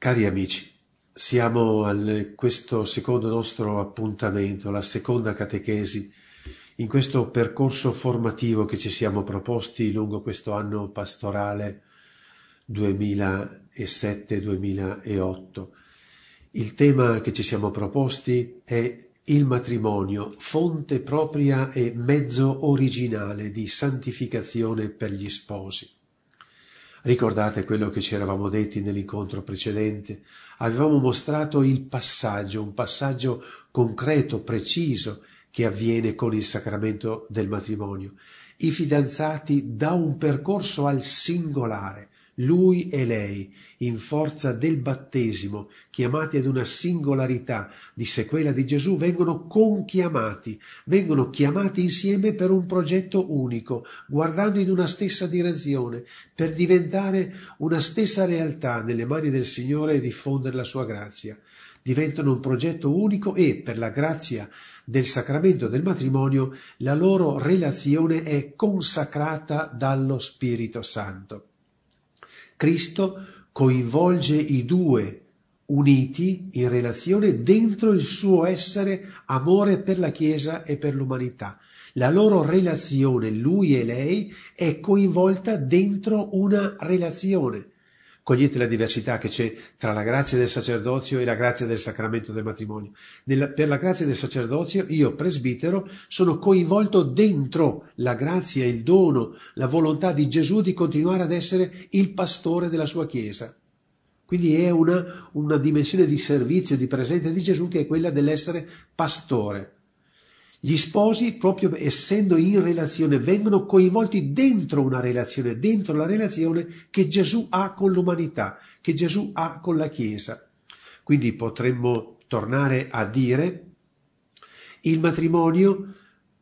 Cari amici, siamo a questo secondo nostro appuntamento, la seconda catechesi, in questo percorso formativo che ci siamo proposti lungo questo anno pastorale 2007-2008. Il tema che ci siamo proposti è il matrimonio, fonte propria e mezzo originale di santificazione per gli sposi. Ricordate quello che ci eravamo detti nell'incontro precedente? Avevamo mostrato il passaggio, un passaggio concreto, preciso, che avviene con il sacramento del matrimonio. I fidanzati da un percorso al singolare, lui e lei, in forza del battesimo, chiamati ad una singolarità di sequela di Gesù, vengono conchiamati, vengono chiamati insieme per un progetto unico, guardando in una stessa direzione, per diventare una stessa realtà nelle mani del Signore e diffondere la sua grazia. Diventano un progetto unico e, per la grazia del sacramento del matrimonio, la loro relazione è consacrata dallo Spirito Santo. Cristo coinvolge i due uniti in relazione dentro il suo essere amore per la Chiesa e per l'umanità. La loro relazione, lui e lei, è coinvolta dentro una relazione. Cogliete la diversità che c'è tra la grazia del sacerdozio e la grazia del sacramento del matrimonio. Nella, per la grazia del sacerdozio io, presbitero, sono coinvolto dentro la grazia, il dono, la volontà di Gesù di continuare ad essere il pastore della sua Chiesa. Quindi è una, una dimensione di servizio, di presenza di Gesù che è quella dell'essere pastore. Gli sposi, proprio essendo in relazione, vengono coinvolti dentro una relazione, dentro la relazione che Gesù ha con l'umanità, che Gesù ha con la Chiesa. Quindi potremmo tornare a dire il matrimonio,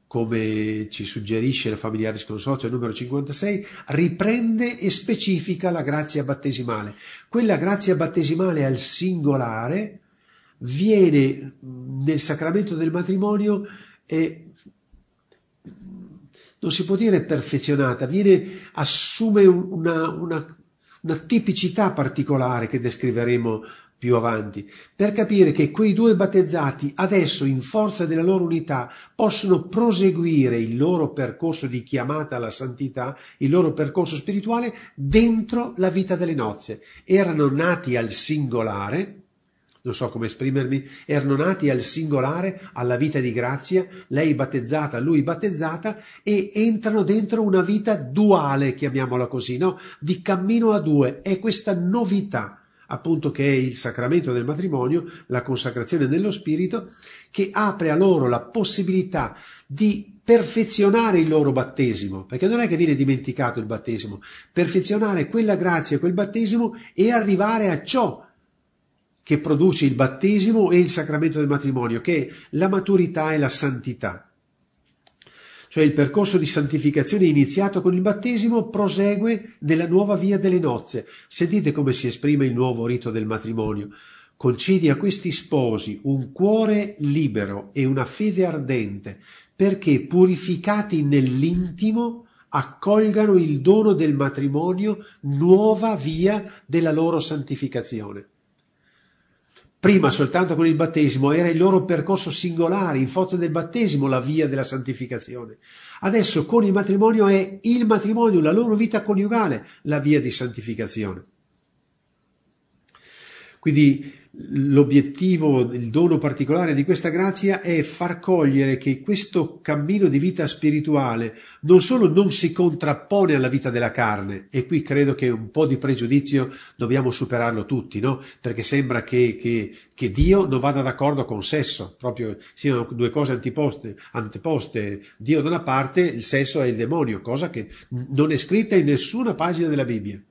come ci suggerisce la Familiaris Consortio numero 56, riprende e specifica la grazia battesimale. Quella grazia battesimale al singolare viene nel sacramento del matrimonio è, non si può dire perfezionata, viene, assume una, una, una tipicità particolare che descriveremo più avanti, per capire che quei due battezzati adesso, in forza della loro unità, possono proseguire il loro percorso di chiamata alla santità, il loro percorso spirituale dentro la vita delle nozze. Erano nati al singolare, non so come esprimermi, erano nati al singolare, alla vita di grazia, lei battezzata, lui battezzata, e entrano dentro una vita duale, chiamiamola così, no? Di cammino a due. È questa novità, appunto, che è il sacramento del matrimonio, la consacrazione dello spirito, che apre a loro la possibilità di perfezionare il loro battesimo, perché non è che viene dimenticato il battesimo, perfezionare quella grazia, quel battesimo e arrivare a ciò che produce il battesimo e il sacramento del matrimonio, che è la maturità e la santità. Cioè il percorso di santificazione iniziato con il battesimo prosegue nella nuova via delle nozze. Sentite come si esprime il nuovo rito del matrimonio. Concedi a questi sposi un cuore libero e una fede ardente, perché purificati nell'intimo accolgano il dono del matrimonio, nuova via della loro santificazione. Prima soltanto con il battesimo era il loro percorso singolare, in forza del battesimo, la via della santificazione. Adesso con il matrimonio è il matrimonio, la loro vita coniugale, la via di santificazione. Quindi l'obiettivo, il dono particolare di questa grazia è far cogliere che questo cammino di vita spirituale non solo non si contrappone alla vita della carne, e qui credo che un po' di pregiudizio dobbiamo superarlo tutti, no? Perché sembra che, che, che Dio non vada d'accordo con sesso, proprio siano due cose antiposte, anteposte. Dio da una parte, il sesso è il demonio, cosa che non è scritta in nessuna pagina della Bibbia.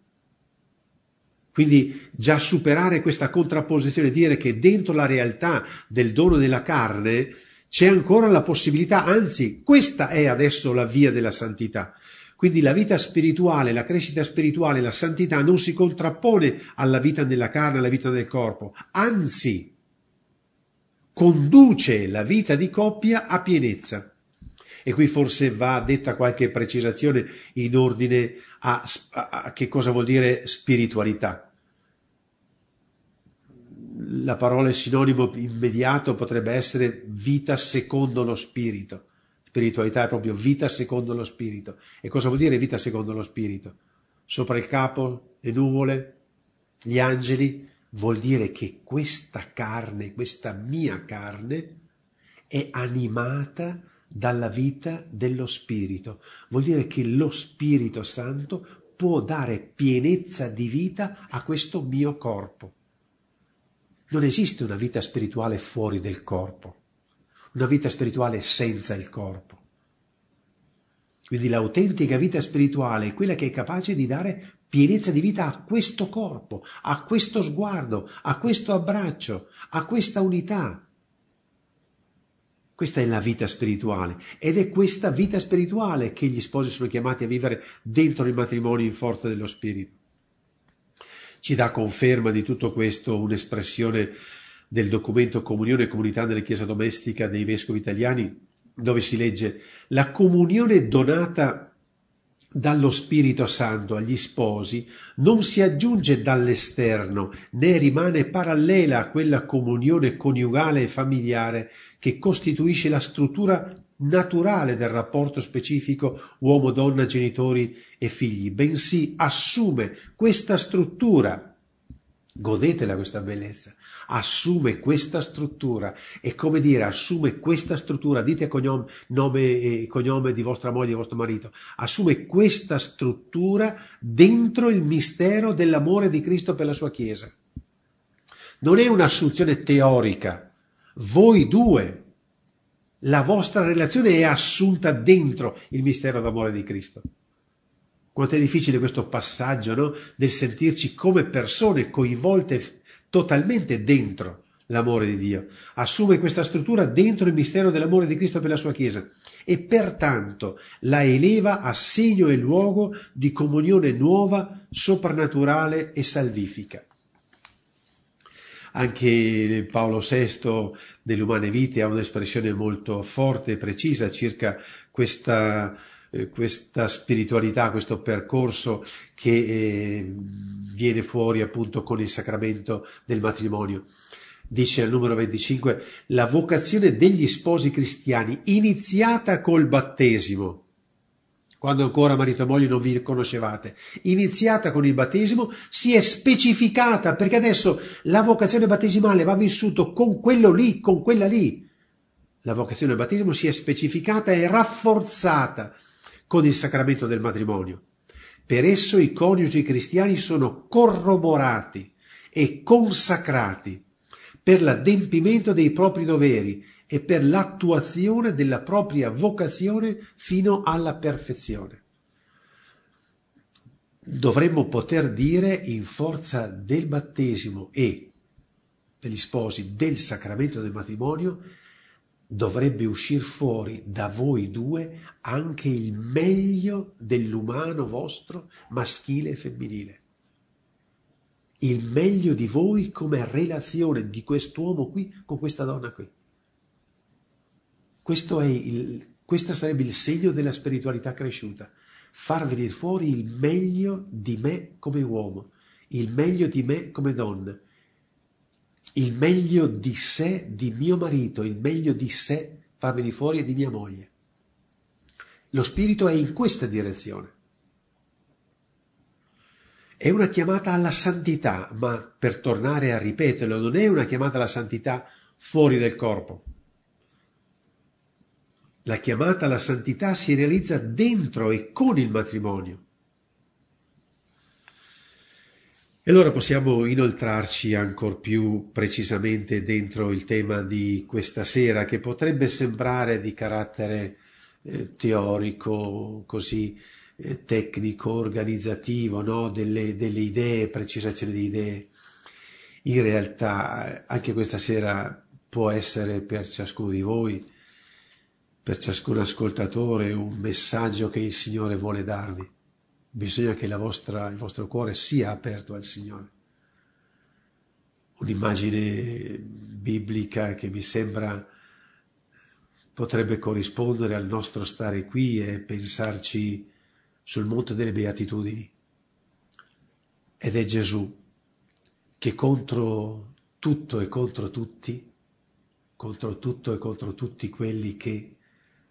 Quindi già superare questa contrapposizione, dire che dentro la realtà del dono della carne c'è ancora la possibilità, anzi questa è adesso la via della santità. Quindi la vita spirituale, la crescita spirituale, la santità non si contrappone alla vita nella carne, alla vita del corpo, anzi conduce la vita di coppia a pienezza. E qui forse va detta qualche precisazione in ordine a, a, a che cosa vuol dire spiritualità. La parola sinonimo immediato potrebbe essere vita secondo lo spirito. Spiritualità è proprio vita secondo lo spirito. E cosa vuol dire vita secondo lo spirito? Sopra il capo, le nuvole, gli angeli, vuol dire che questa carne, questa mia carne, è animata dalla vita dello Spirito. Vuol dire che lo Spirito Santo può dare pienezza di vita a questo mio corpo. Non esiste una vita spirituale fuori del corpo, una vita spirituale senza il corpo. Quindi l'autentica vita spirituale è quella che è capace di dare pienezza di vita a questo corpo, a questo sguardo, a questo abbraccio, a questa unità. Questa è la vita spirituale ed è questa vita spirituale che gli sposi sono chiamati a vivere dentro il matrimonio in forza dello spirito. Ci dà conferma di tutto questo un'espressione del documento Comunione e Comunità nella Chiesa Domestica dei Vescovi Italiani, dove si legge la comunione donata dallo Spirito Santo agli sposi non si aggiunge dall'esterno né rimane parallela a quella comunione coniugale e familiare che costituisce la struttura naturale del rapporto specifico uomo-donna, genitori e figli, bensì assume questa struttura. Godetela questa bellezza assume questa struttura e come dire assume questa struttura, dite cognome, nome e cognome di vostra moglie e vostro marito, assume questa struttura dentro il mistero dell'amore di Cristo per la sua Chiesa. Non è un'assunzione teorica, voi due, la vostra relazione è assunta dentro il mistero d'amore di Cristo. Quanto è difficile questo passaggio, no? Del sentirci come persone coinvolte totalmente dentro l'amore di Dio, assume questa struttura dentro il mistero dell'amore di Cristo per la sua Chiesa e pertanto la eleva a segno e luogo di comunione nuova, soprannaturale e salvifica. Anche Paolo VI delle umane vite ha un'espressione molto forte e precisa circa questa, eh, questa spiritualità, questo percorso che eh, viene fuori appunto con il sacramento del matrimonio. Dice al numero 25, la vocazione degli sposi cristiani iniziata col battesimo, quando ancora marito e moglie non vi conoscevate, iniziata con il battesimo, si è specificata perché adesso la vocazione battesimale va vissuto con quello lì, con quella lì. La vocazione del battesimo si è specificata e rafforzata con il sacramento del matrimonio. Per esso i coniugi cristiani sono corroborati e consacrati per l'adempimento dei propri doveri e per l'attuazione della propria vocazione fino alla perfezione. Dovremmo poter dire in forza del battesimo e degli sposi del sacramento del matrimonio dovrebbe uscire fuori da voi due anche il meglio dell'umano vostro maschile e femminile. Il meglio di voi come relazione di quest'uomo qui con questa donna qui. Il, questo sarebbe il segno della spiritualità cresciuta. Far venire fuori il meglio di me come uomo, il meglio di me come donna, il meglio di sé di mio marito, il meglio di sé farveni fuori di mia moglie. Lo spirito è in questa direzione. È una chiamata alla santità, ma per tornare a ripeterlo, non è una chiamata alla santità fuori del corpo. La chiamata alla santità si realizza dentro e con il matrimonio. E allora possiamo inoltrarci ancora più precisamente dentro il tema di questa sera, che potrebbe sembrare di carattere eh, teorico, così eh, tecnico, organizzativo, no? delle, delle idee, precisazione di idee. In realtà anche questa sera può essere per ciascuno di voi, per ciascun ascoltatore, un messaggio che il Signore vuole darvi bisogna che vostra, il vostro cuore sia aperto al Signore. Un'immagine biblica che mi sembra potrebbe corrispondere al nostro stare qui e pensarci sul monte delle beatitudini. Ed è Gesù che contro tutto e contro tutti, contro tutto e contro tutti quelli che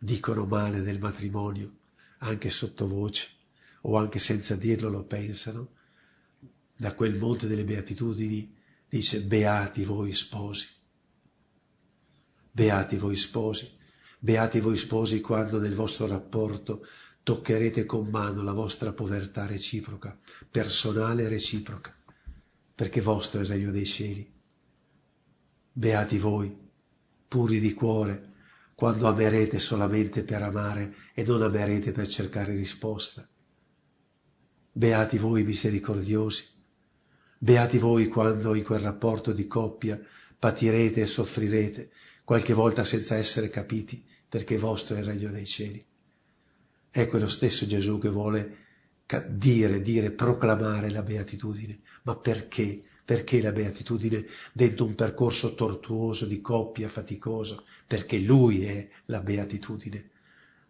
dicono male del matrimonio, anche sottovoce o anche senza dirlo lo pensano, da quel monte delle beatitudini dice beati voi sposi. Beati voi sposi, beati voi sposi quando nel vostro rapporto toccherete con mano la vostra povertà reciproca, personale e reciproca, perché vostro è il regno dei cieli. Beati voi, puri di cuore, quando amerete solamente per amare e non amerete per cercare risposta. Beati voi misericordiosi, beati voi quando in quel rapporto di coppia patirete e soffrirete, qualche volta senza essere capiti, perché vostro è il regno dei cieli. È quello stesso Gesù che vuole dire, dire, proclamare la beatitudine. Ma perché? Perché la beatitudine dentro un percorso tortuoso di coppia faticoso? Perché Lui è la beatitudine.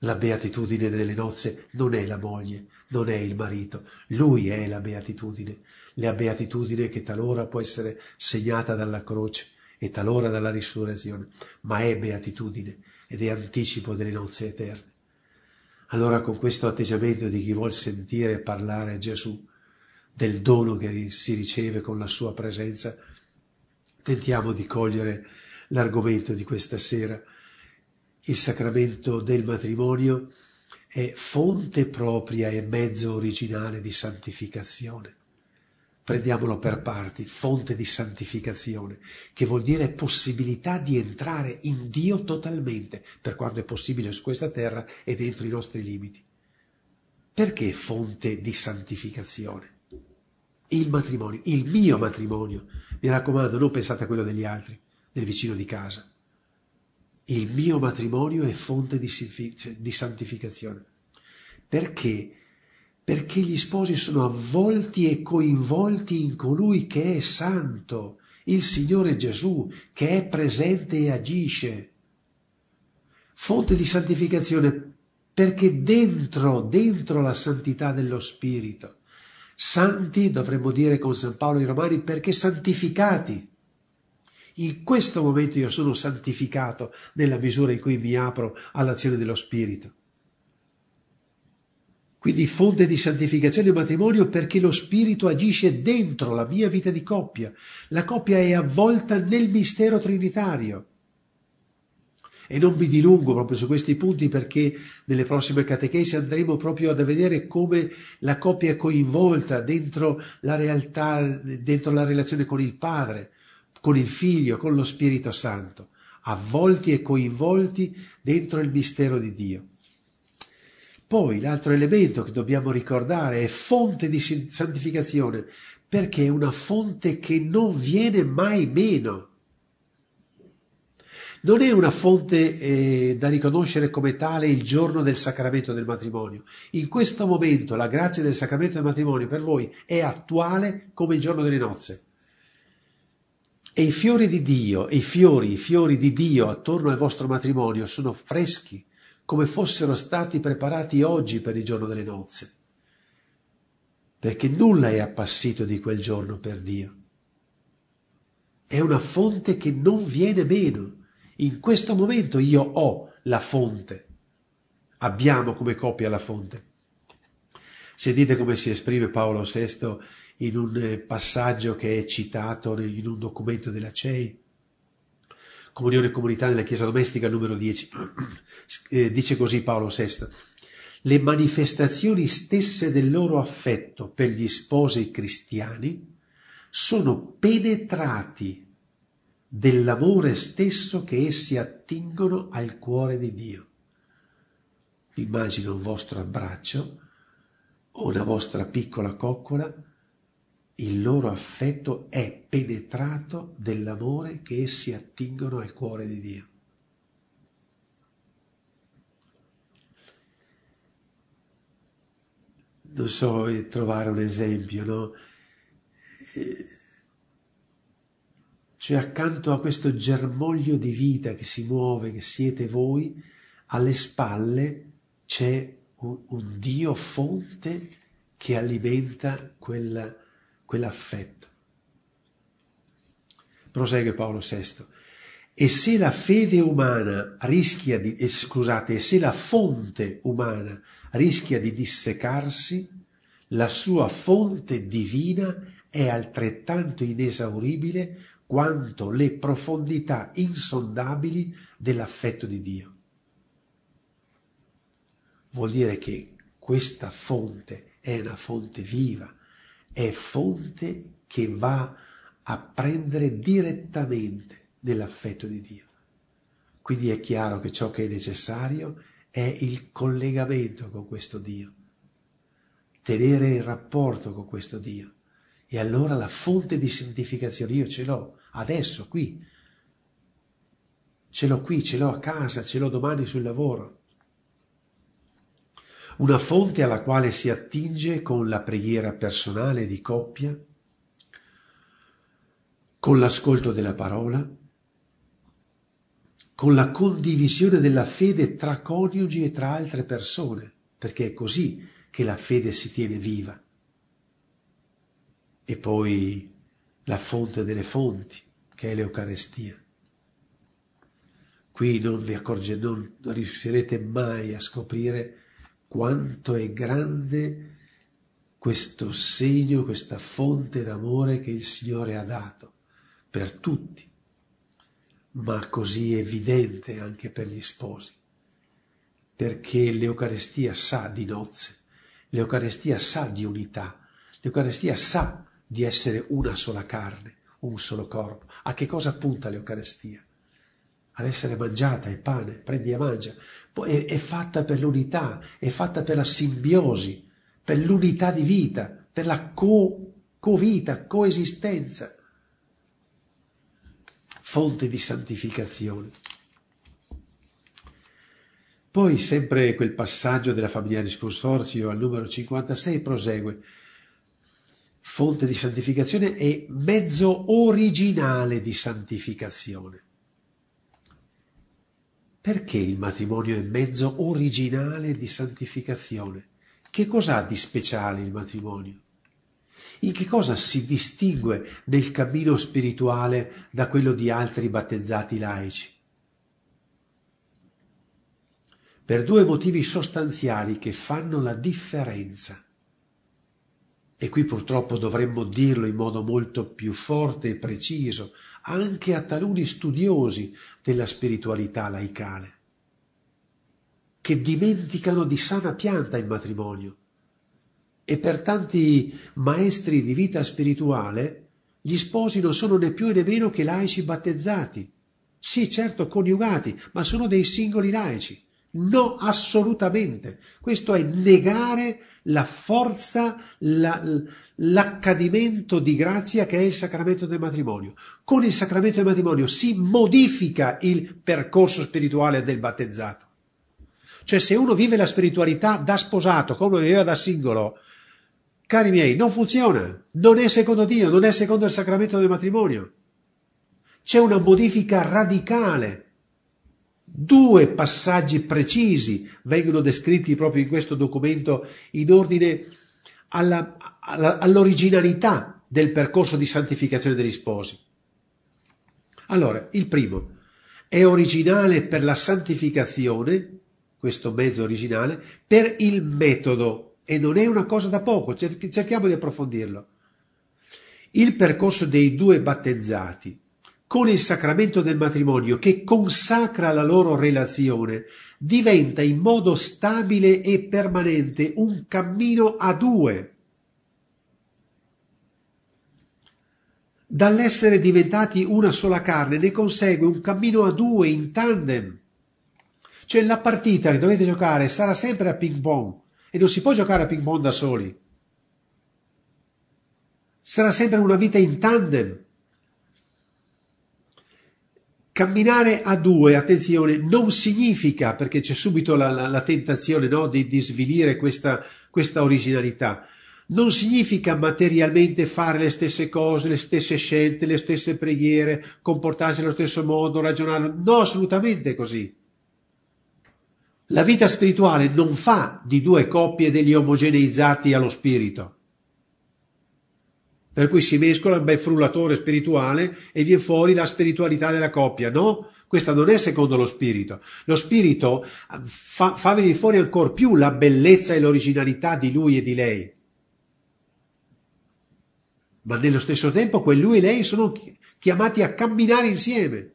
La beatitudine delle nozze non è la moglie, non è il marito, Lui è la beatitudine. La beatitudine che talora può essere segnata dalla croce e talora dalla risurrezione, ma è beatitudine ed è anticipo delle nozze eterne. Allora con questo atteggiamento di chi vuol sentire parlare Gesù, del dono che si riceve con la sua presenza, tentiamo di cogliere l'argomento di questa sera. Il sacramento del matrimonio è fonte propria e mezzo originale di santificazione prendiamolo per parti, fonte di santificazione, che vuol dire possibilità di entrare in Dio totalmente, per quanto è possibile su questa terra e dentro i nostri limiti. Perché fonte di santificazione? Il matrimonio, il mio matrimonio, mi raccomando, non pensate a quello degli altri, del vicino di casa. Il mio matrimonio è fonte di, di santificazione. Perché? perché gli sposi sono avvolti e coinvolti in colui che è santo, il Signore Gesù, che è presente e agisce. Fonte di santificazione perché dentro, dentro la santità dello Spirito, santi dovremmo dire con San Paolo ai Romani perché santificati. In questo momento io sono santificato nella misura in cui mi apro all'azione dello Spirito. Quindi fonte di santificazione del matrimonio perché lo Spirito agisce dentro la mia vita di coppia. La coppia è avvolta nel mistero trinitario. E non mi dilungo proprio su questi punti perché nelle prossime catechesi andremo proprio a vedere come la coppia è coinvolta dentro la realtà, dentro la relazione con il Padre, con il Figlio, con lo Spirito Santo, avvolti e coinvolti dentro il mistero di Dio. Poi l'altro elemento che dobbiamo ricordare è fonte di santificazione, perché è una fonte che non viene mai meno. Non è una fonte eh, da riconoscere come tale il giorno del sacramento del matrimonio. In questo momento la grazia del sacramento del matrimonio per voi è attuale come il giorno delle nozze. E i fiori di Dio, i fiori, i fiori di Dio attorno al vostro matrimonio sono freschi, come fossero stati preparati oggi per il giorno delle nozze, perché nulla è appassito di quel giorno per Dio. È una fonte che non viene meno. In questo momento io ho la fonte. Abbiamo come coppia la fonte. Sentite come si esprime Paolo VI in un eh, passaggio che è citato in un documento della CEI comunione e comunità nella Chiesa domestica numero 10. Eh, dice così Paolo VI. Le manifestazioni stesse del loro affetto per gli sposi cristiani sono penetrati dell'amore stesso che essi attingono al cuore di Dio. Immagino un vostro abbraccio o una vostra piccola coccola il loro affetto è penetrato dell'amore che essi attingono al cuore di Dio. Non so eh, trovare un esempio, no? Cioè accanto a questo germoglio di vita che si muove, che siete voi, alle spalle c'è un, un Dio fonte che alimenta quella quell'affetto. prosegue Paolo VI, e se la fede umana rischia di, eh, scusate, e se la fonte umana rischia di dissecarsi, la sua fonte divina è altrettanto inesauribile quanto le profondità insondabili dell'affetto di Dio. Vuol dire che questa fonte è una fonte viva, è fonte che va a prendere direttamente nell'affetto di Dio. Quindi è chiaro che ciò che è necessario è il collegamento con questo Dio, tenere il rapporto con questo Dio. E allora la fonte di santificazione io ce l'ho adesso, qui. Ce l'ho qui, ce l'ho a casa, ce l'ho domani sul lavoro. Una fonte alla quale si attinge con la preghiera personale di coppia, con l'ascolto della parola, con la condivisione della fede tra coniugi e tra altre persone, perché è così che la fede si tiene viva. E poi la fonte delle fonti, che è l'Eucarestia. Qui non vi accorgete, non riuscirete mai a scoprire quanto è grande questo segno, questa fonte d'amore che il Signore ha dato per tutti, ma così evidente anche per gli sposi, perché l'Eucarestia sa di nozze, l'Eucarestia sa di unità, l'Eucarestia sa di essere una sola carne, un solo corpo. A che cosa punta l'Eucarestia? Ad essere mangiata, è pane, prendi e mangia. Poi è, fatta per l'unità, è fatta per la simbiosi, per l'unità di vita, per la co, co-vita, coesistenza fonte di santificazione. Poi sempre quel passaggio della familiare consorzio al numero 56 prosegue. Fonte di santificazione e mezzo originale di santificazione. Perché il matrimonio è mezzo originale di santificazione? Che cos'ha di speciale il matrimonio? In che cosa si distingue nel cammino spirituale da quello di altri battezzati laici? Per due motivi sostanziali che fanno la differenza. E qui purtroppo dovremmo dirlo in modo molto più forte e preciso anche a taluni studiosi della spiritualità laicale, che dimenticano di sana pianta il matrimonio e per tanti maestri di vita spirituale gli sposi non sono né più né meno che laici battezzati. Sì, certo, coniugati, ma sono dei singoli laici. No, assolutamente. Questo è negare la forza, la, l'accadimento di grazia che è il sacramento del matrimonio. Con il sacramento del matrimonio si modifica il percorso spirituale del battezzato. Cioè se uno vive la spiritualità da sposato come viveva da singolo, Cari miei, non funziona, non è secondo Dio, non è secondo il sacramento del matrimonio. C'è una modifica radicale. Due passaggi precisi vengono descritti proprio in questo documento in ordine alla, alla, all'originalità del percorso di santificazione degli sposi. Allora, il primo è originale per la santificazione, questo mezzo originale, per il metodo e non è una cosa da poco, cerchiamo di approfondirlo. Il percorso dei due battezzati con il sacramento del matrimonio che consacra la loro relazione diventa in modo stabile e permanente un cammino a due. Dall'essere diventati una sola carne ne consegue un cammino a due in tandem. Cioè la partita che dovete giocare sarà sempre a ping pong e non si può giocare a ping pong da soli. Sarà sempre una vita in tandem. Camminare a due, attenzione, non significa, perché c'è subito la, la, la tentazione no, di, di, svilire questa, questa originalità, non significa materialmente fare le stesse cose, le stesse scelte, le stesse preghiere, comportarsi allo stesso modo, ragionare. No, assolutamente così. La vita spirituale non fa di due coppie degli omogeneizzati allo spirito. Per cui si mescola un bel frullatore spirituale e viene fuori la spiritualità della coppia. No, questa non è secondo lo spirito. Lo spirito fa, fa venire fuori ancora più la bellezza e l'originalità di lui e di lei. Ma nello stesso tempo quel lui e lei sono chiamati a camminare insieme.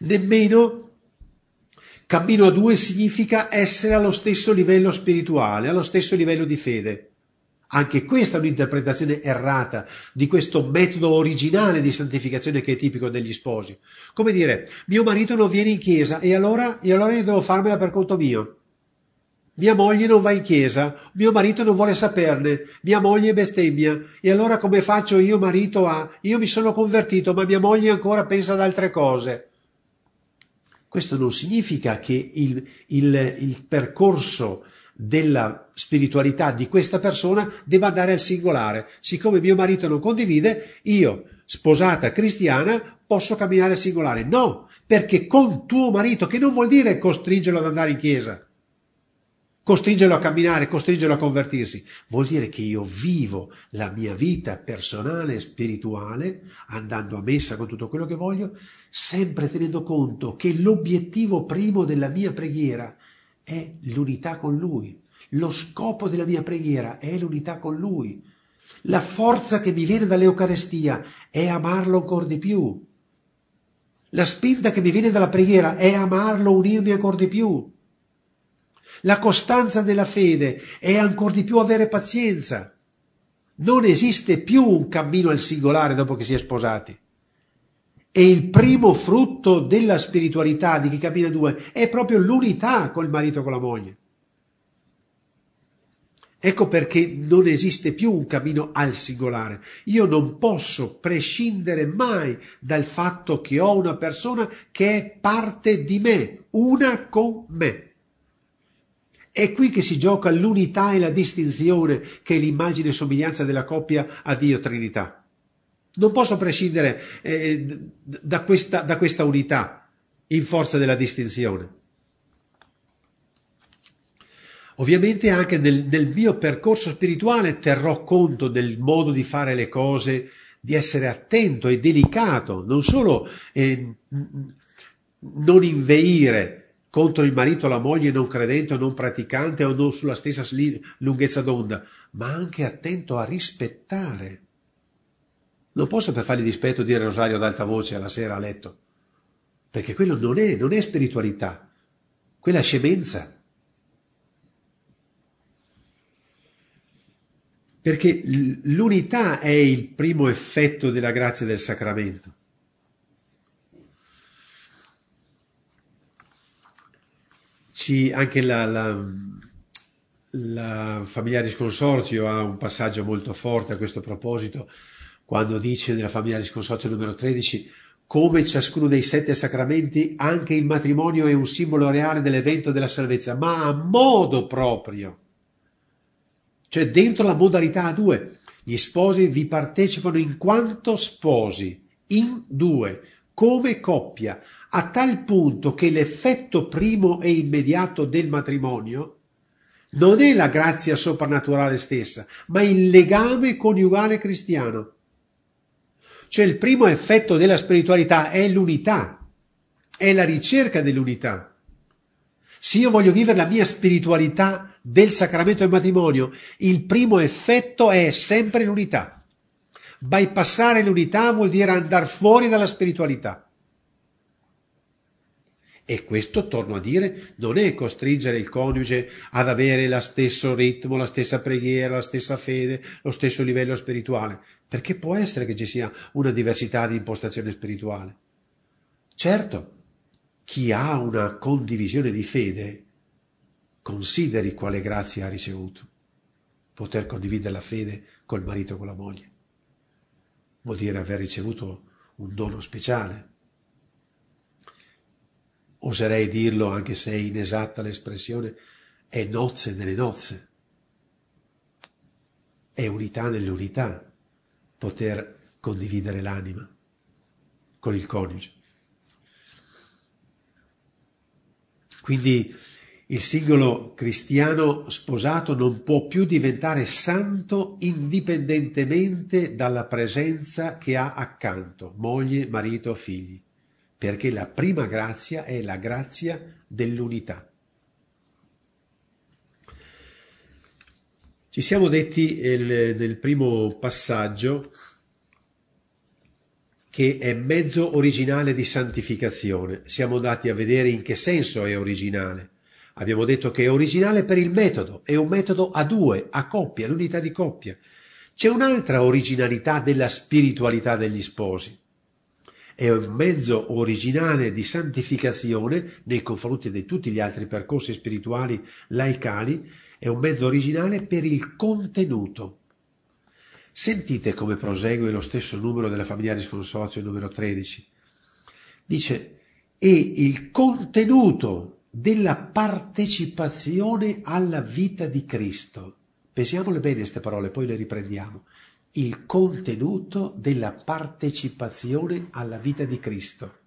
Nemmeno cammino a due significa essere allo stesso livello spirituale, allo stesso livello di fede. Anche questa è un'interpretazione errata di questo metodo originale di santificazione che è tipico degli sposi. Come dire, mio marito non viene in chiesa e allora, e allora io devo farmela per conto mio. Mia moglie non va in chiesa, mio marito non vuole saperne, mia moglie bestemmia, e allora come faccio io marito a... Io mi sono convertito, ma mia moglie ancora pensa ad altre cose. Questo non significa che il, il, il percorso della spiritualità di questa persona debba andare al singolare. Siccome mio marito non condivide, io, sposata cristiana, posso camminare al singolare. No, perché con tuo marito, che non vuol dire costringerlo ad andare in chiesa, costringerlo a camminare, costringerlo a convertirsi, vuol dire che io vivo la mia vita personale e spirituale, andando a messa con tutto quello che voglio, sempre tenendo conto che l'obiettivo primo della mia preghiera è l'unità con Lui. Lo scopo della mia preghiera è l'unità con Lui. La forza che mi viene dall'Eucarestia è amarlo ancora di più. La spinta che mi viene dalla preghiera è amarlo, unirmi ancora di più. La costanza della fede è ancora di più avere pazienza. Non esiste più un cammino al singolare dopo che si è sposati. E il primo frutto della spiritualità di chi cammina due è proprio l'unità col marito e con la moglie. Ecco perché non esiste più un cammino al singolare. Io non posso prescindere mai dal fatto che ho una persona che è parte di me, una con me. È qui che si gioca l'unità e la distinzione che è l'immagine e somiglianza della coppia a Dio Trinità. Non posso prescindere eh, da, questa, da questa unità in forza della distinzione. Ovviamente anche nel, nel, mio percorso spirituale terrò conto del modo di fare le cose, di essere attento e delicato, non solo eh, non inveire contro il marito o la moglie non credente o non praticante o non sulla stessa lunghezza d'onda, ma anche attento a rispettare non posso per fargli dispetto dire rosario ad alta voce alla sera a letto, perché quello non è, non è spiritualità, quella è scemenza. Perché l'unità è il primo effetto della grazia del sacramento. Ci, anche la, la, la familiare Consorzio ha un passaggio molto forte a questo proposito quando dice nella famiglia risconsorzio numero 13 come ciascuno dei sette sacramenti, anche il matrimonio è un simbolo reale dell'evento della salvezza, ma a modo proprio. Cioè dentro la modalità a due. Gli sposi vi partecipano in quanto sposi, in due, come coppia, a tal punto che l'effetto primo e immediato del matrimonio non è la grazia soprannaturale stessa, ma il legame coniugale cristiano. Cioè il primo effetto della spiritualità è l'unità, è la ricerca dell'unità. Se io voglio vivere la mia spiritualità del sacramento del matrimonio, il primo effetto è sempre l'unità. Bypassare l'unità vuol dire andare fuori dalla spiritualità. E questo, torno a dire, non è costringere il coniuge ad avere lo stesso ritmo, la stessa preghiera, la stessa fede, lo stesso livello spirituale, perché può essere che ci sia una diversità di impostazione spirituale. Certo, chi ha una condivisione di fede consideri quale grazia ha ricevuto. Poter condividere la fede col marito e con la moglie. Vuol dire aver ricevuto un dono speciale oserei dirlo anche se è inesatta l'espressione, è nozze nelle nozze. È unità nell'unità poter condividere l'anima con il coniuge. Quindi Il singolo cristiano sposato non può più diventare santo indipendentemente dalla presenza che ha accanto, moglie, marito, figli, perché la prima grazia è la grazia dell'unità. Ci siamo detti il, nel primo passaggio che è mezzo originale di santificazione. Siamo andati a vedere in che senso è originale. Abbiamo detto che è originale per il metodo, è un metodo a due, a coppia, l'unità di coppia. C'è un'altra originalità della spiritualità degli sposi. È un mezzo originale di santificazione nei confronti di tutti gli altri percorsi spirituali laicali, è un mezzo originale per il contenuto. Sentite come prosegue lo stesso numero della Familiaris Consorzio, numero 13. Dice, e il contenuto della partecipazione alla vita di Cristo. Pensiamole bene queste parole, poi le riprendiamo. Il contenuto della partecipazione alla vita di Cristo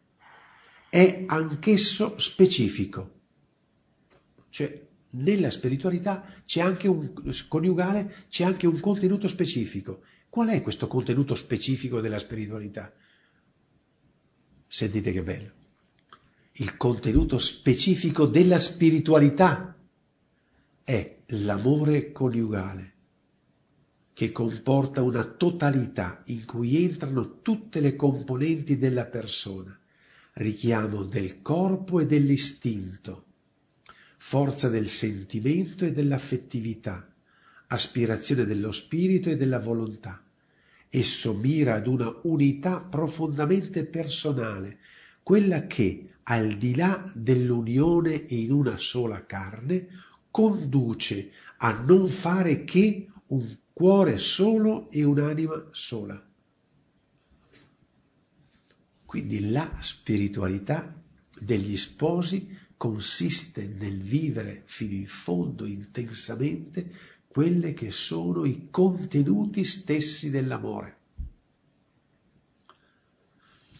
è anch'esso specifico. Cioè, nella spiritualità c'è anche un coniugale, c'è anche un contenuto specifico. Qual è questo contenuto specifico della spiritualità? Sentite che bello il contenuto specifico della spiritualità è l'amore coniugale, che comporta una totalità in cui entrano tutte le componenti della persona, richiamo del corpo e dell'istinto, forza del sentimento e dell'affettività, aspirazione dello spirito e della volontà. Esso mira ad una unità profondamente personale, quella che, al di là dell'unione in una sola carne, conduce a non fare che un cuore solo e un'anima sola. Quindi la spiritualità degli sposi consiste nel vivere fino in fondo intensamente quelle che sono i contenuti stessi dell'amore.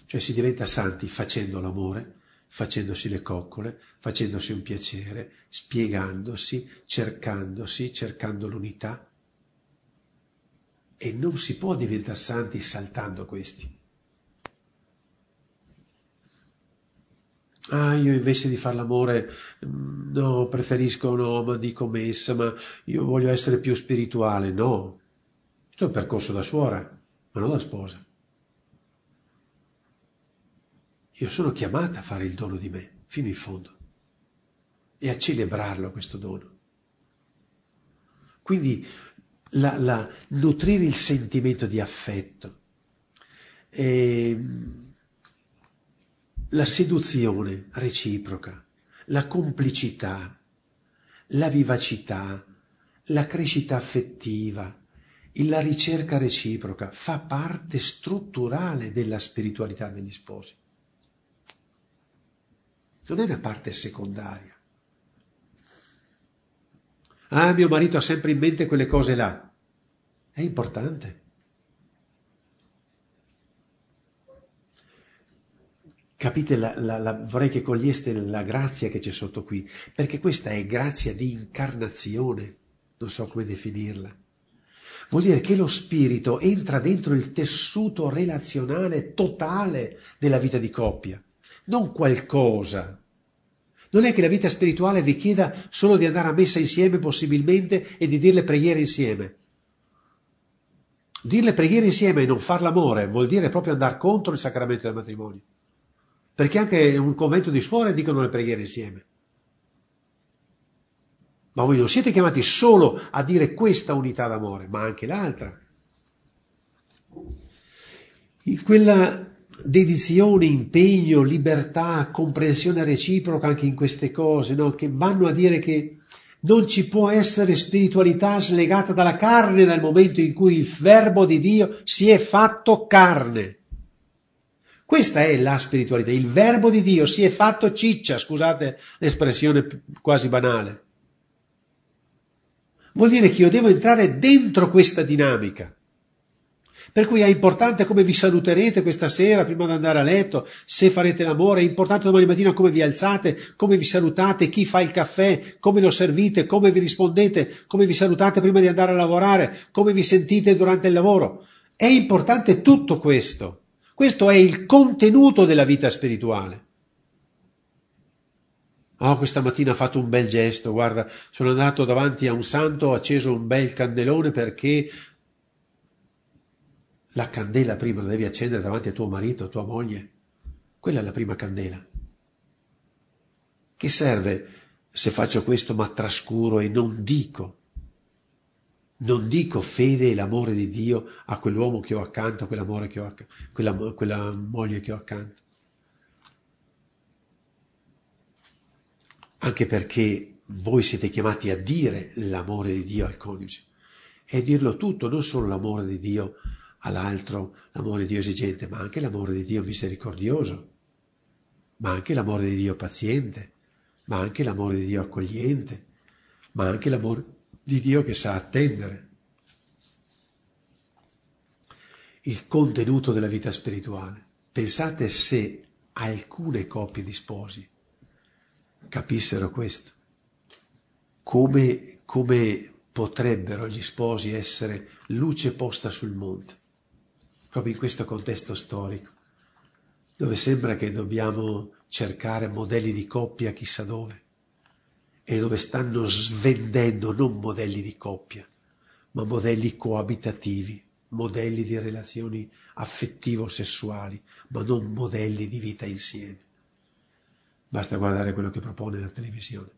Cioè si diventa santi facendo l'amore, facendosi le coccole, facendosi un piacere, spiegandosi, cercandosi, cercando l'unità. E non si può diventare santi saltando questi. Ah, io invece di fare l'amore, mm, no, preferisco no, ma dico messa, ma io voglio essere più spirituale. No, questo è un percorso da suora, ma non da sposa. Io sono chiamata a fare il dono di me fino in fondo e a celebrarlo questo dono. Quindi la, la, nutrire il sentimento di affetto, e, ehm, la seduzione reciproca, la complicità, la vivacità, la crescita affettiva, la ricerca reciproca fa parte strutturale della spiritualità degli sposi non è una parte secondaria. Ah, mio marito ha sempre in mente quelle cose là. È importante. Capite, la, la, la, vorrei che coglieste la grazia che c'è sotto qui, perché questa è grazia di incarnazione, non so come definirla. Vuol dire che lo spirito entra dentro il tessuto relazionale totale della vita di coppia, non qualcosa non è che la vita spirituale vi chieda solo di andare a messa insieme possibilmente e di dirle preghiere insieme. Dirle preghiere insieme e non far l'amore vuol dire proprio andare contro il sacramento del matrimonio. Perché anche un convento di suore dicono le preghiere insieme. Ma voi non siete chiamati solo a dire questa unità d'amore, ma anche l'altra. Quella dedizione, impegno, libertà, comprensione reciproca anche in queste cose, no? che vanno a dire che non ci può essere spiritualità slegata dalla carne nel momento in cui il verbo di Dio si è fatto carne. Questa è la spiritualità, il verbo di Dio si è fatto ciccia, scusate l'espressione quasi banale. Vuol dire che io devo entrare dentro questa dinamica Per cui è importante come vi saluterete questa sera prima di andare a letto, se farete l'amore, è importante domani mattina come vi alzate, come vi salutate, chi fa il caffè, come lo servite, come vi rispondete, come vi salutate prima di andare a lavorare, come vi sentite durante il lavoro. È importante tutto questo. Questo è il contenuto della vita spirituale. Oh, questa mattina ho fatto un bel gesto, guarda, sono andato davanti a un santo, ho acceso un bel candelone perché la candela prima la devi accendere davanti a tuo marito, a tua moglie. Quella è la prima candela. Che serve se faccio questo ma trascuro e non dico? Non dico fede e l'amore di Dio a quell'uomo che ho accanto, quell'amore che ho accanto, quella, quella moglie che ho accanto. Anche perché voi siete chiamati a dire l'amore di Dio al coniuge e dirlo tutto, non solo l'amore di Dio all'altro l'amore di Dio esigente, ma anche l'amore di Dio misericordioso, ma anche l'amore di Dio paziente, ma anche l'amore di Dio accogliente, ma anche l'amore di Dio che sa attendere. Il contenuto della vita spirituale. Pensate se alcune coppie di sposi capissero questo, come, come potrebbero gli sposi essere luce posta sul monte proprio in questo contesto storico, dove sembra che dobbiamo cercare modelli di coppia chissà dove, e dove stanno svendendo non modelli di coppia, ma modelli coabitativi, modelli di relazioni affettivo-sessuali, ma non modelli di vita insieme. Basta guardare quello che propone la televisione.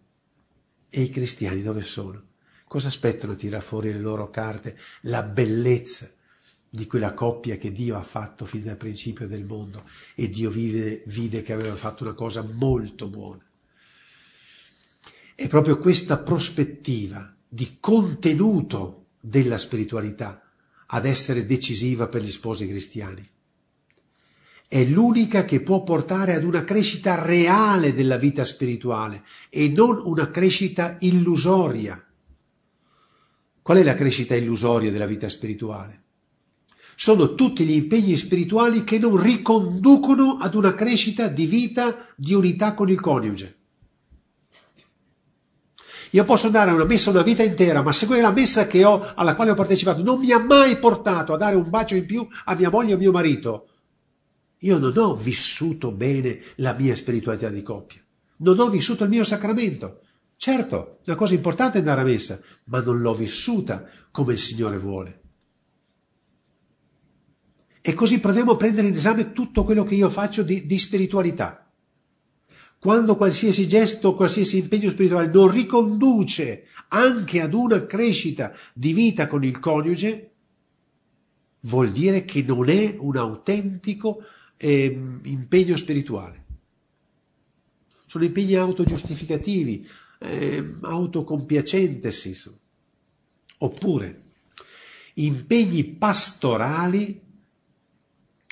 E i cristiani dove sono? Cosa aspettano a tirare fuori le loro carte? La bellezza di quella coppia che Dio ha fatto fin dal principio del mondo e Dio vide, vide che aveva fatto una cosa molto buona. È proprio questa prospettiva di contenuto della spiritualità ad essere decisiva per gli sposi cristiani. È l'unica che può portare ad una crescita reale della vita spirituale e non una crescita illusoria. Qual è la crescita illusoria della vita spirituale? sono tutti gli impegni spirituali che non riconducono ad una crescita di vita di unità con il coniuge. Io posso andare a una messa una vita intera, ma se quella messa ho, alla quale ho partecipato non mi ha mai portato a dare un bacio in più a mia moglie o mio marito, io non ho vissuto bene la mia spiritualità di coppia. Non ho vissuto il mio sacramento. Certo, è una cosa importante andare a messa, ma non l'ho vissuta come il Signore vuole. E così proviamo a prendere in esame tutto quello che io faccio di, di spiritualità. Quando qualsiasi gesto, qualsiasi impegno spirituale non riconduce anche ad una crescita di vita con il coniuge, vuol dire che non è un autentico eh, impegno spirituale. Sono impegni autogiustificativi, eh, autocompiacentesi, oppure impegni pastorali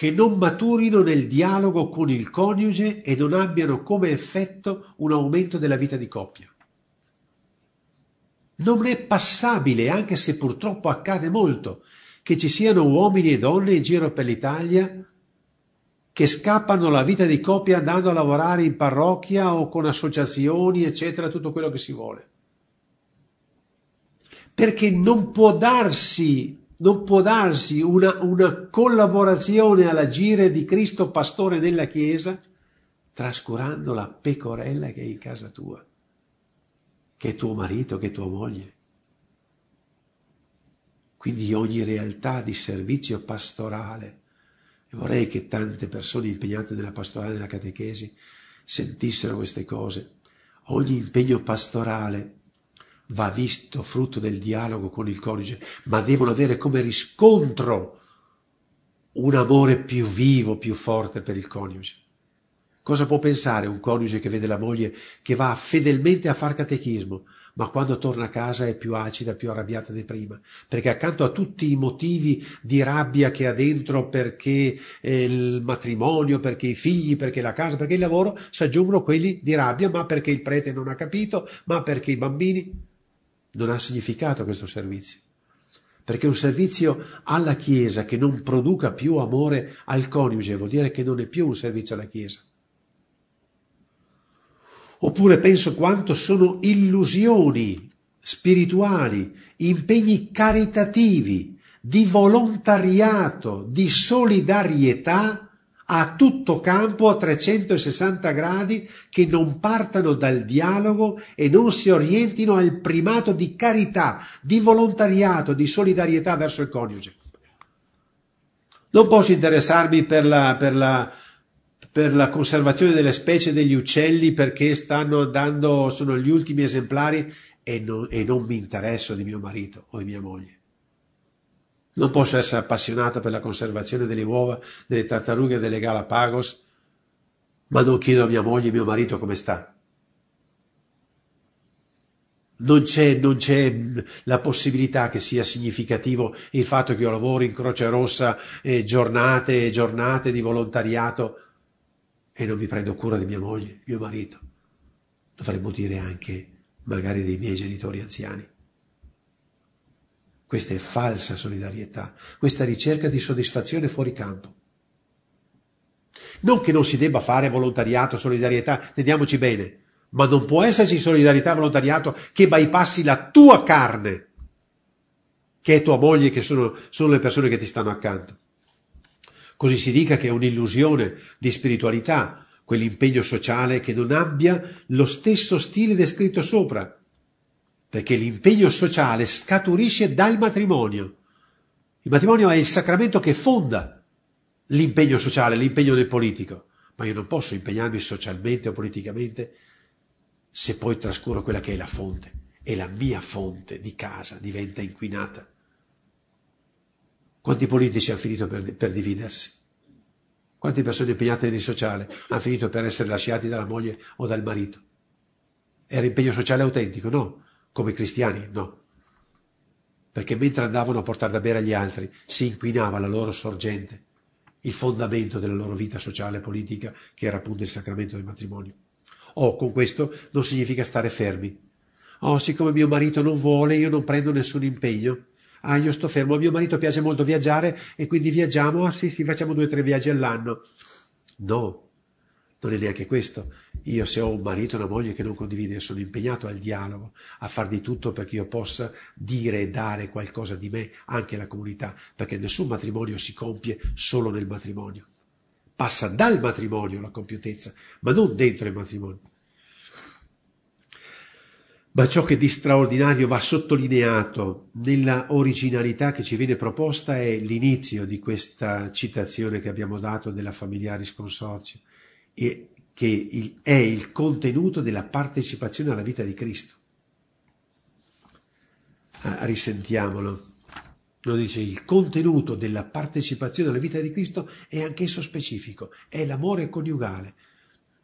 che non maturino nel dialogo con il coniuge e non abbiano come effetto un aumento della vita di coppia. Non è passabile, anche se purtroppo accade molto, che ci siano uomini e donne in giro per l'Italia che scappano la vita di coppia andando a lavorare in parrocchia o con associazioni, eccetera, tutto quello che si vuole. Perché non può darsi non può darsi una, una collaborazione all'agire di Cristo pastore della Chiesa trascurando la pecorella che è in casa tua, che è tuo marito, che è tua moglie. Quindi ogni realtà di servizio pastorale, e vorrei che tante persone impegnate nella pastorale, nella catechesi, sentissero queste cose, ogni impegno pastorale va visto frutto del dialogo con il coniuge, ma devono avere come riscontro un amore più vivo, più forte per il coniuge. Cosa può pensare un coniuge che vede la moglie che va fedelmente a far catechismo, ma quando torna a casa è più acida, più arrabbiata di prima, perché accanto a tutti i motivi di rabbia che ha dentro perché eh, il matrimonio, perché i figli, perché la casa, perché il lavoro, si aggiungono quelli di rabbia, ma perché il prete non ha capito, ma perché i bambini non ha significato questo servizio. perché un servizio alla Chiesa che non produca più amore al coniuge vuol dire che non è più un servizio alla Chiesa. Oppure penso quanto sono illusioni spirituali, impegni caritativi, di volontariato, di solidarietà a tutto campo a 360 gradi che non partano dal dialogo e non si orientino al primato di carità, di volontariato, di solidarietà verso il coniuge. Non posso interessarmi per la, per la, per la conservazione delle specie degli uccelli perché stanno dando, sono gli ultimi esemplari e non, e non mi interesso di mio marito o di mia moglie. Non posso essere appassionato per la conservazione delle uova, delle tartarughe e delle Galapagos, ma non chiedo a mia moglie e mio marito come sta. Non c'è, non c'è, la possibilità che sia significativo il fatto che io lavoro in Croce Rossa eh, giornate e giornate di volontariato e non mi prendo cura di mia moglie, mio marito. Dovremmo dire anche magari dei miei genitori anziani. Questa è falsa solidarietà, questa ricerca di soddisfazione fuori campo. Non che non si debba fare volontariato, solidarietà, teniamoci bene, ma non può esserci solidarietà, volontariato che bypassi la tua carne, che è tua moglie, che sono, sono le persone che ti stanno accanto. Così si dica che è un'illusione di spiritualità, quell'impegno sociale che non abbia lo stesso stile descritto sopra, perché l'impegno sociale scaturisce dal matrimonio. Il matrimonio è il sacramento che fonda l'impegno sociale, l'impegno del politico, ma io non posso impegnarmi socialmente o politicamente se poi trascuro quella che è la fonte e la mia fonte di casa diventa inquinata. Quanti politici hanno finito per, per dividersi? Quante persone impegnate nel sociale hanno finito per essere lasciati dalla moglie o dal marito? Era impegno sociale autentico? No come cristiani, no. Perché mentre andavano a portare da bere agli altri, si inquinava la loro sorgente, il fondamento della loro vita sociale e politica, che era appunto il sacramento del matrimonio. Oh, con questo non significa stare fermi. Oh, siccome mio marito non vuole, io non prendo nessun impegno. Ah, io sto fermo, a mio marito piace molto viaggiare e quindi viaggiamo, ah sì, sì, facciamo due o tre viaggi all'anno. No, non è neanche questo. Io se ho un marito e una moglie che non condivide, sono impegnato al dialogo, a far di tutto perché io possa dire e dare qualcosa di me anche alla comunità, perché nessun matrimonio si compie solo nel matrimonio. Passa dal matrimonio la compiutezza, ma non dentro il matrimonio. Ma ciò che di straordinario va sottolineato nella originalità che ci viene proposta è l'inizio di questa citazione che abbiamo dato della Familiaris Consorzio e che è il contenuto della partecipazione alla vita di Cristo. Ah, risentiamolo. Lo dice il contenuto della partecipazione alla vita di Cristo è anch'esso specifico, è l'amore coniugale,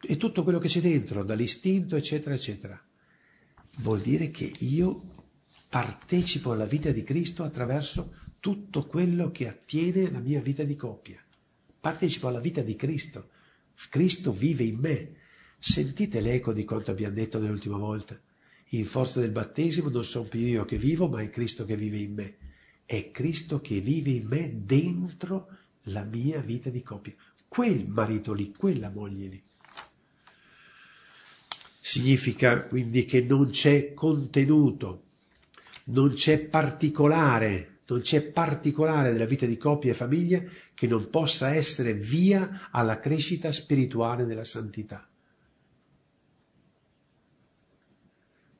è tutto quello che c'è dentro, dall'istinto, eccetera, eccetera. Vuol dire che io partecipo alla vita di Cristo attraverso tutto quello che attiene alla mia vita di coppia. Partecipo alla vita di Cristo, Cristo vive in me. Sentite l'eco di quanto abbiamo detto nell'ultima volta. In forza del battesimo non sono più io che vivo, ma è Cristo che vive in me. È Cristo che vive in me dentro la mia vita di coppia. Quel marito lì, quella moglie lì. Significa quindi che non c'è contenuto, non c'è particolare non c'è particolare della vita di coppia e famiglia che non possa essere via alla crescita spirituale della santità.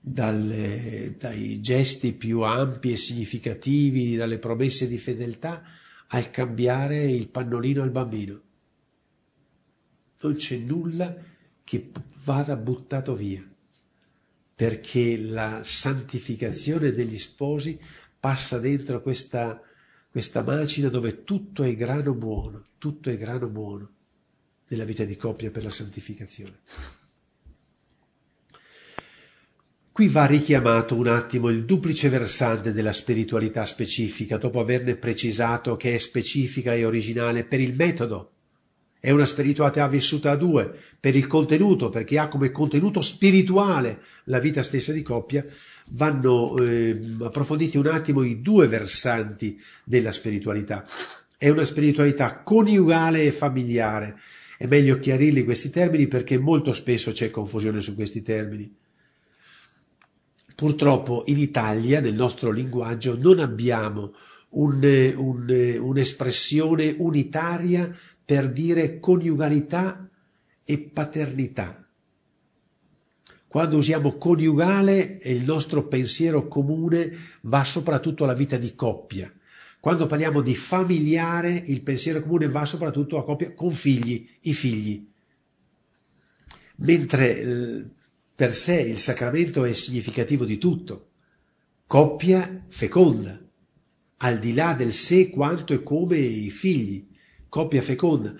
Dalle, dai gesti più ampi e significativi, dalle promesse di fedeltà, al cambiare il pannolino al bambino. Non c'è nulla che vada buttato via, perché la santificazione degli sposi passa dentro questa, questa macina dove tutto è grano buono, tutto è grano buono nella vita di coppia per la santificazione. Qui va richiamato un attimo il duplice versante della spiritualità specifica, dopo averne precisato che è specifica e originale per il metodo È una spiritualità vissuta a due, per il contenuto, perché ha come contenuto spirituale la vita stessa di coppia, vanno eh, approfonditi un attimo i due versanti della spiritualità. È una spiritualità coniugale e familiare. È meglio chiarirli questi termini perché molto spesso c'è confusione su questi termini. Purtroppo in Italia, nel nostro linguaggio, non abbiamo un, un, un'espressione unitaria per dire coniugalità e paternità. Quando usiamo coniugale, il nostro pensiero comune va soprattutto alla vita di coppia. Quando parliamo di familiare, il pensiero comune va soprattutto a coppia con figli, i figli. Mentre eh, per sé il sacramento è significativo di tutto. Coppia feconda, al di là del sé quanto e come i figli. Coppia feconda.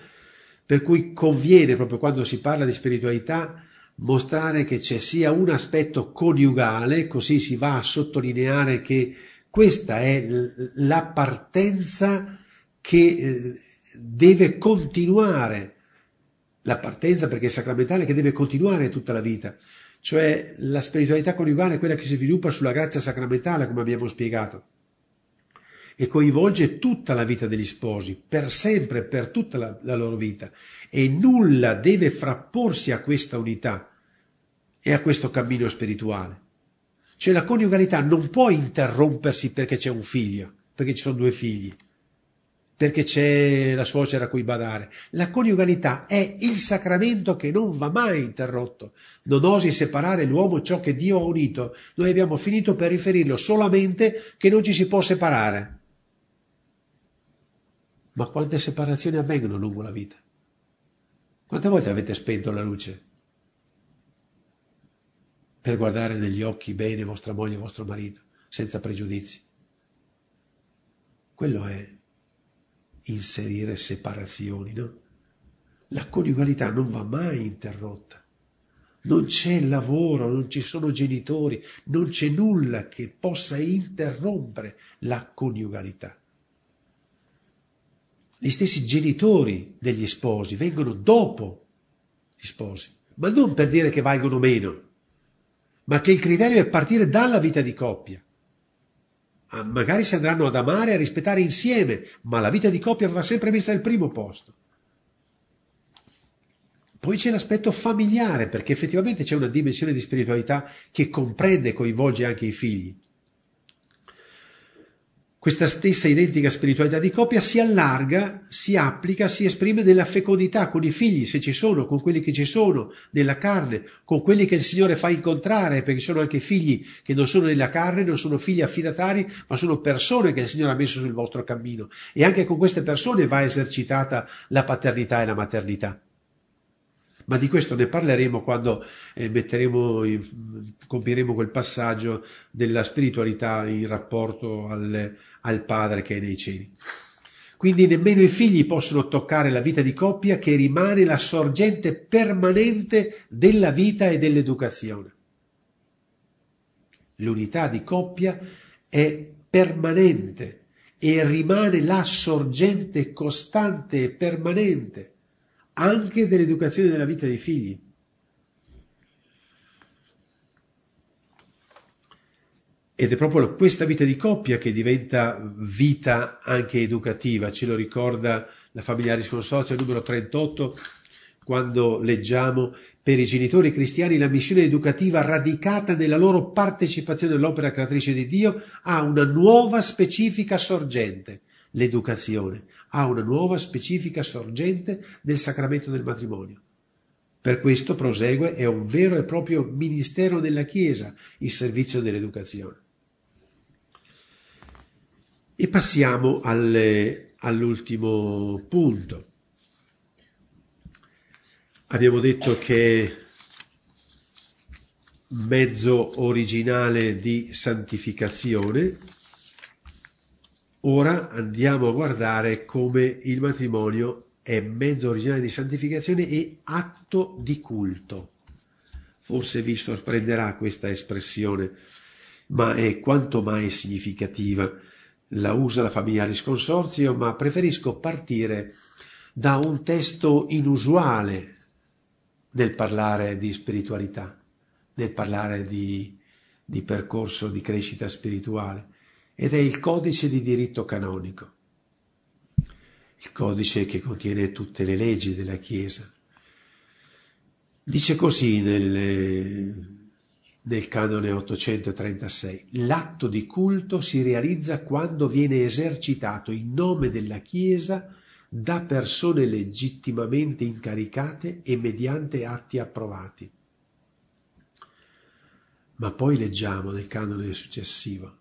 Per cui conviene, proprio quando si parla di spiritualità, mostrare che c'è sia un aspetto coniugale, così si va a sottolineare che questa è la partenza che eh, deve continuare, la partenza perché è sacramentale che deve continuare tutta la vita, cioè la spiritualità coniugale è quella che si sviluppa sulla grazia sacramentale, come abbiamo spiegato, e coinvolge tutta la vita degli sposi, per sempre, per tutta la, la loro vita, e nulla deve frapporsi a questa unità e a questo cammino spirituale. Cioè la coniugalità non può interrompersi perché c'è un figlio, perché ci sono due figli, perché c'è la suocera a cui badare. La coniugalità è il sacramento che non va mai interrotto. Non osi separare l'uomo ciò che Dio ha unito. Noi abbiamo finito per riferirlo solamente che non ci si può separare. Ma quante separazioni avvengono lungo la vita? Quante volte avete spento la luce? Per guardare negli occhi bene vostra moglie e vostro marito, senza pregiudizi. Quello è inserire separazioni, no? La coniugalità non va mai interrotta. Non c'è lavoro, non ci sono genitori, non c'è nulla che possa interrompere la coniugalità. Gli stessi genitori degli sposi vengono dopo gli sposi, ma non per dire che valgono meno, ma che il criterio è partire dalla vita di coppia. Ah, magari si andranno ad amare e a rispettare insieme, ma la vita di coppia va sempre messa al primo posto. Poi c'è l'aspetto familiare, perché effettivamente c'è una dimensione di spiritualità che comprende e coinvolge anche i figli questa stessa identica spiritualità di coppia si allarga, si applica, si esprime nella fecondità con i figli, se ci sono, con quelli che ci sono, nella carne, con quelli che il Signore fa incontrare, perché sono anche figli che non sono nella carne, non sono figli affidatari, ma sono persone che il Signore ha messo sul vostro cammino. E anche con queste persone va esercitata la paternità e la maternità ma di questo ne parleremo quando eh, in, compieremo quel passaggio della spiritualità in rapporto al, al Padre che è nei cieli. Quindi nemmeno i figli possono toccare la vita di coppia che rimane la sorgente permanente della vita e dell'educazione. L'unità di coppia è permanente e rimane la sorgente costante e permanente anche dell'educazione della vita dei figli. Ed è proprio questa vita di coppia che diventa vita anche educativa, ce lo ricorda la Familiaris Consortio numero 38, quando leggiamo per i genitori cristiani la missione educativa radicata nella loro partecipazione all'opera creatrice di Dio ha una nuova specifica sorgente, l'educazione, ha una nuova specifica sorgente del sacramento del matrimonio. Per questo prosegue è un vero e proprio ministero della Chiesa il servizio dell'educazione. E passiamo alle, all'ultimo punto. Abbiamo detto che mezzo originale di santificazione Ora andiamo a guardare come il matrimonio è mezzo originale di santificazione e atto di culto. Forse vi sorprenderà questa espressione, ma è quanto mai significativa. La usa la famiglia Consorzio, ma preferisco partire da un testo inusuale nel parlare di spiritualità, nel parlare di, di percorso di crescita spirituale, ed è il codice di diritto canonico, il codice che contiene tutte le leggi della Chiesa. Dice così nel, nel canone 836. L'atto di culto si realizza quando viene esercitato in nome della Chiesa da persone legittimamente incaricate e mediante atti approvati. Ma poi leggiamo nel canone successivo.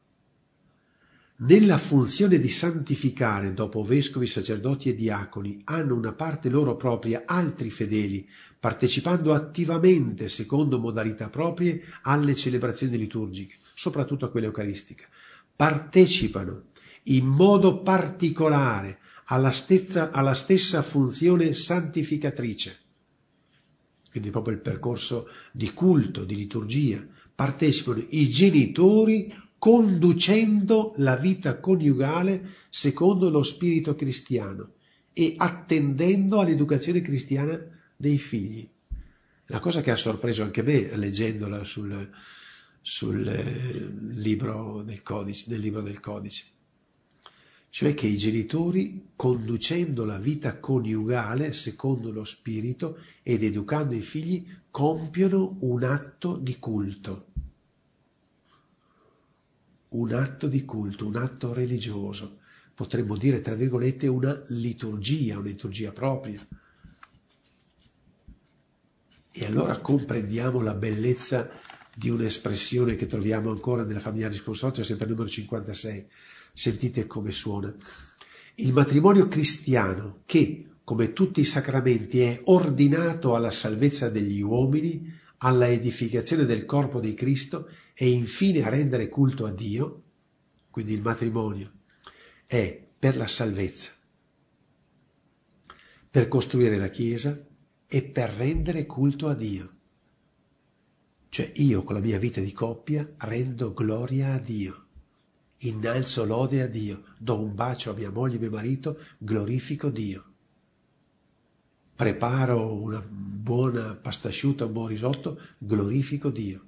Nella funzione di santificare dopo vescovi, sacerdoti e diaconi hanno una parte loro propria altri fedeli, partecipando attivamente, secondo modalità proprie, alle celebrazioni liturgiche, soprattutto a quelle eucaristiche. Partecipano in modo particolare alla stessa, alla stessa funzione santificatrice. Quindi proprio il percorso di culto, di liturgia. Partecipano i genitori conducendo la vita coniugale secondo lo spirito cristiano e attendendo all'educazione cristiana dei figli. La cosa che ha sorpreso anche me leggendola sul, sul eh, libro del codice, libro del codice, cioè che i genitori, conducendo la vita coniugale secondo lo spirito ed educando i figli, compiono un atto di culto un atto di culto, un atto religioso, potremmo dire tra virgolette una liturgia, una liturgia propria. E allora comprendiamo la bellezza di un'espressione che troviamo ancora nella famiglia risponsoria, sempre il numero 56. Sentite come suona. Il matrimonio cristiano che, come tutti i sacramenti, è ordinato alla salvezza degli uomini, alla edificazione del corpo di Cristo e infine a rendere culto a Dio, quindi il matrimonio, è per la salvezza, per costruire la Chiesa e per rendere culto a Dio. Cioè io con la mia vita di coppia rendo gloria a Dio, innalzo lode a Dio, do un bacio a mia moglie e mio marito, glorifico Dio preparo una buona pasta asciutta, un buon risotto, glorifico Dio.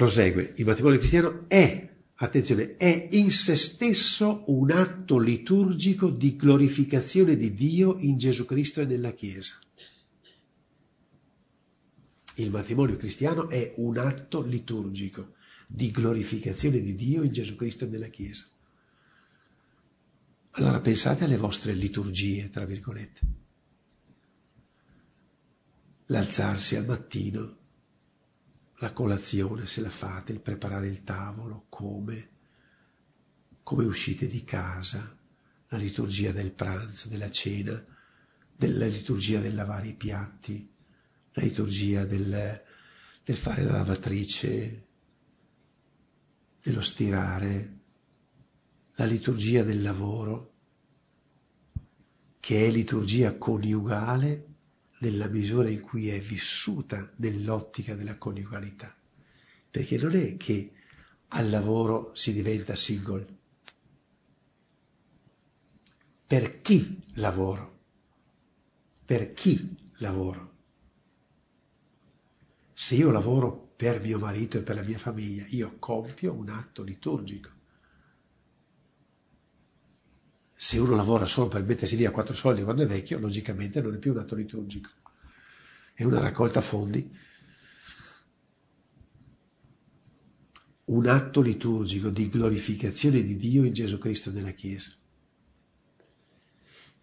Prosegue, il matrimonio cristiano è, attenzione, è in se stesso un atto liturgico di glorificazione di Dio in Gesù Cristo e nella Chiesa. Il matrimonio cristiano è un atto liturgico di glorificazione di Dio in Gesù Cristo e nella Chiesa. Allora pensate alle vostre liturgie, tra virgolette. L'alzarsi al mattino, la colazione se la fate, il preparare il tavolo, come, come uscite di casa, la liturgia del pranzo, della cena, della liturgia del lavare i piatti, la liturgia del, del fare la lavatrice, dello stirare, la liturgia del lavoro, che è liturgia coniugale nella misura in cui è vissuta nell'ottica della coniugalità. Perché non è che al lavoro si diventa single. Per chi lavoro? Per chi lavoro? Se io lavoro per mio marito e per la mia famiglia, io compio un atto liturgico. Se uno lavora solo per mettersi via quattro soldi quando è vecchio, logicamente non è più un atto liturgico, è una raccolta fondi. Un atto liturgico di glorificazione di Dio in Gesù Cristo nella Chiesa.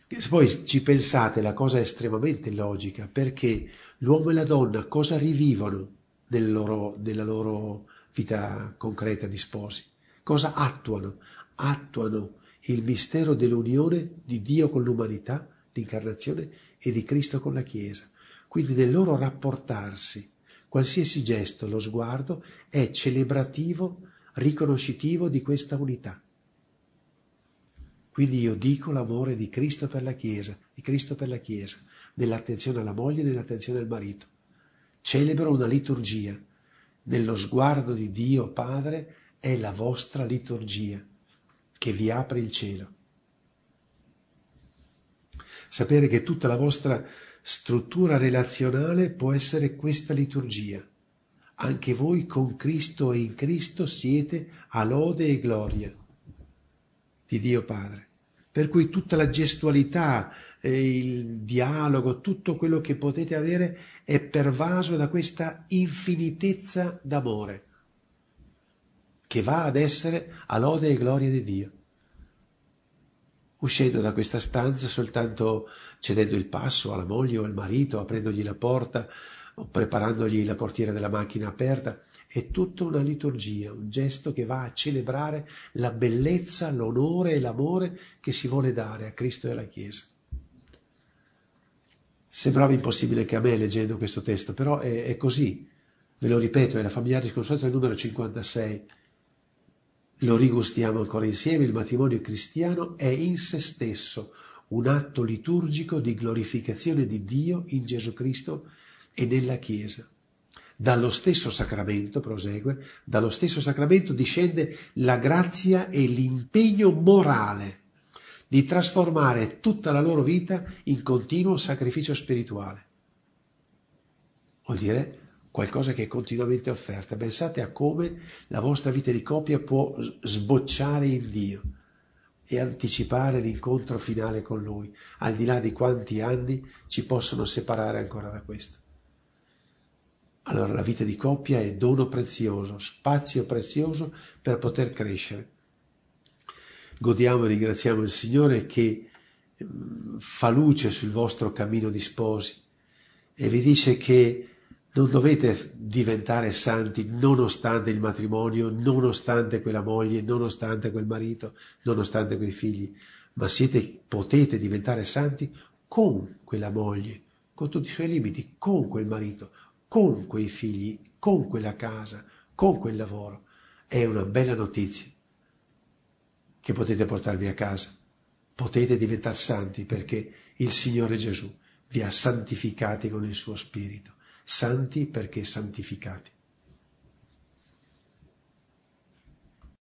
Se poi ci pensate, la cosa è estremamente logica, perché l'uomo e la donna cosa rivivono nel loro, nella loro vita concreta di sposi? Cosa attuano? Attuano il mistero dell'unione di Dio con l'umanità, l'incarnazione, e di Cristo con la Chiesa. Quindi nel loro rapportarsi, qualsiasi gesto, lo sguardo, è celebrativo, riconoscitivo di questa unità. Quindi io dico l'amore di Cristo per la Chiesa, di Cristo per la Chiesa, nell'attenzione alla moglie e nell'attenzione al marito. Celebro una liturgia. Nello sguardo di Dio Padre è la vostra liturgia che vi apre il cielo. Sapere che tutta la vostra struttura relazionale può essere questa liturgia. Anche voi con Cristo e in Cristo siete a lode e gloria di Dio Padre. Per cui tutta la gestualità, il dialogo, tutto quello che potete avere è pervaso da questa infinitezza d'amore che va ad essere a lode e gloria di Dio. Uscendo da questa stanza soltanto cedendo il passo alla moglie o al marito, aprendogli la porta o preparandogli la portiera della macchina aperta, è tutta una liturgia, un gesto che va a celebrare la bellezza, l'onore e l'amore che si vuole dare a Cristo e alla Chiesa. Sembrava impossibile che a me leggendo questo testo, però è, è così. Ve lo ripeto, è la familiare disconsolata numero 56. Lo rigustiamo ancora insieme, il matrimonio cristiano è in se stesso un atto liturgico di glorificazione di Dio in Gesù Cristo e nella Chiesa. Dallo stesso sacramento, prosegue, dallo stesso sacramento discende la grazia e l'impegno morale di trasformare tutta la loro vita in continuo sacrificio spirituale. Vuol dire qualcosa che è continuamente offerta. Pensate a come la vostra vita di coppia può sbocciare in Dio e anticipare l'incontro finale con Lui, al di là di quanti anni ci possono separare ancora da questo. Allora la vita di coppia è dono prezioso, spazio prezioso per poter crescere. Godiamo e ringraziamo il Signore che mm, fa luce sul vostro cammino di sposi e vi dice che non dovete diventare santi nonostante il matrimonio, nonostante quella moglie, nonostante quel marito, nonostante quei figli, ma siete, potete diventare santi con quella moglie, con tutti i suoi limiti, con quel marito, con quei figli, con quella casa, con quel lavoro. È una bella notizia che potete portarvi a casa. Potete diventare santi perché il Signore Gesù vi ha santificati con il suo Spirito santi perché santificati.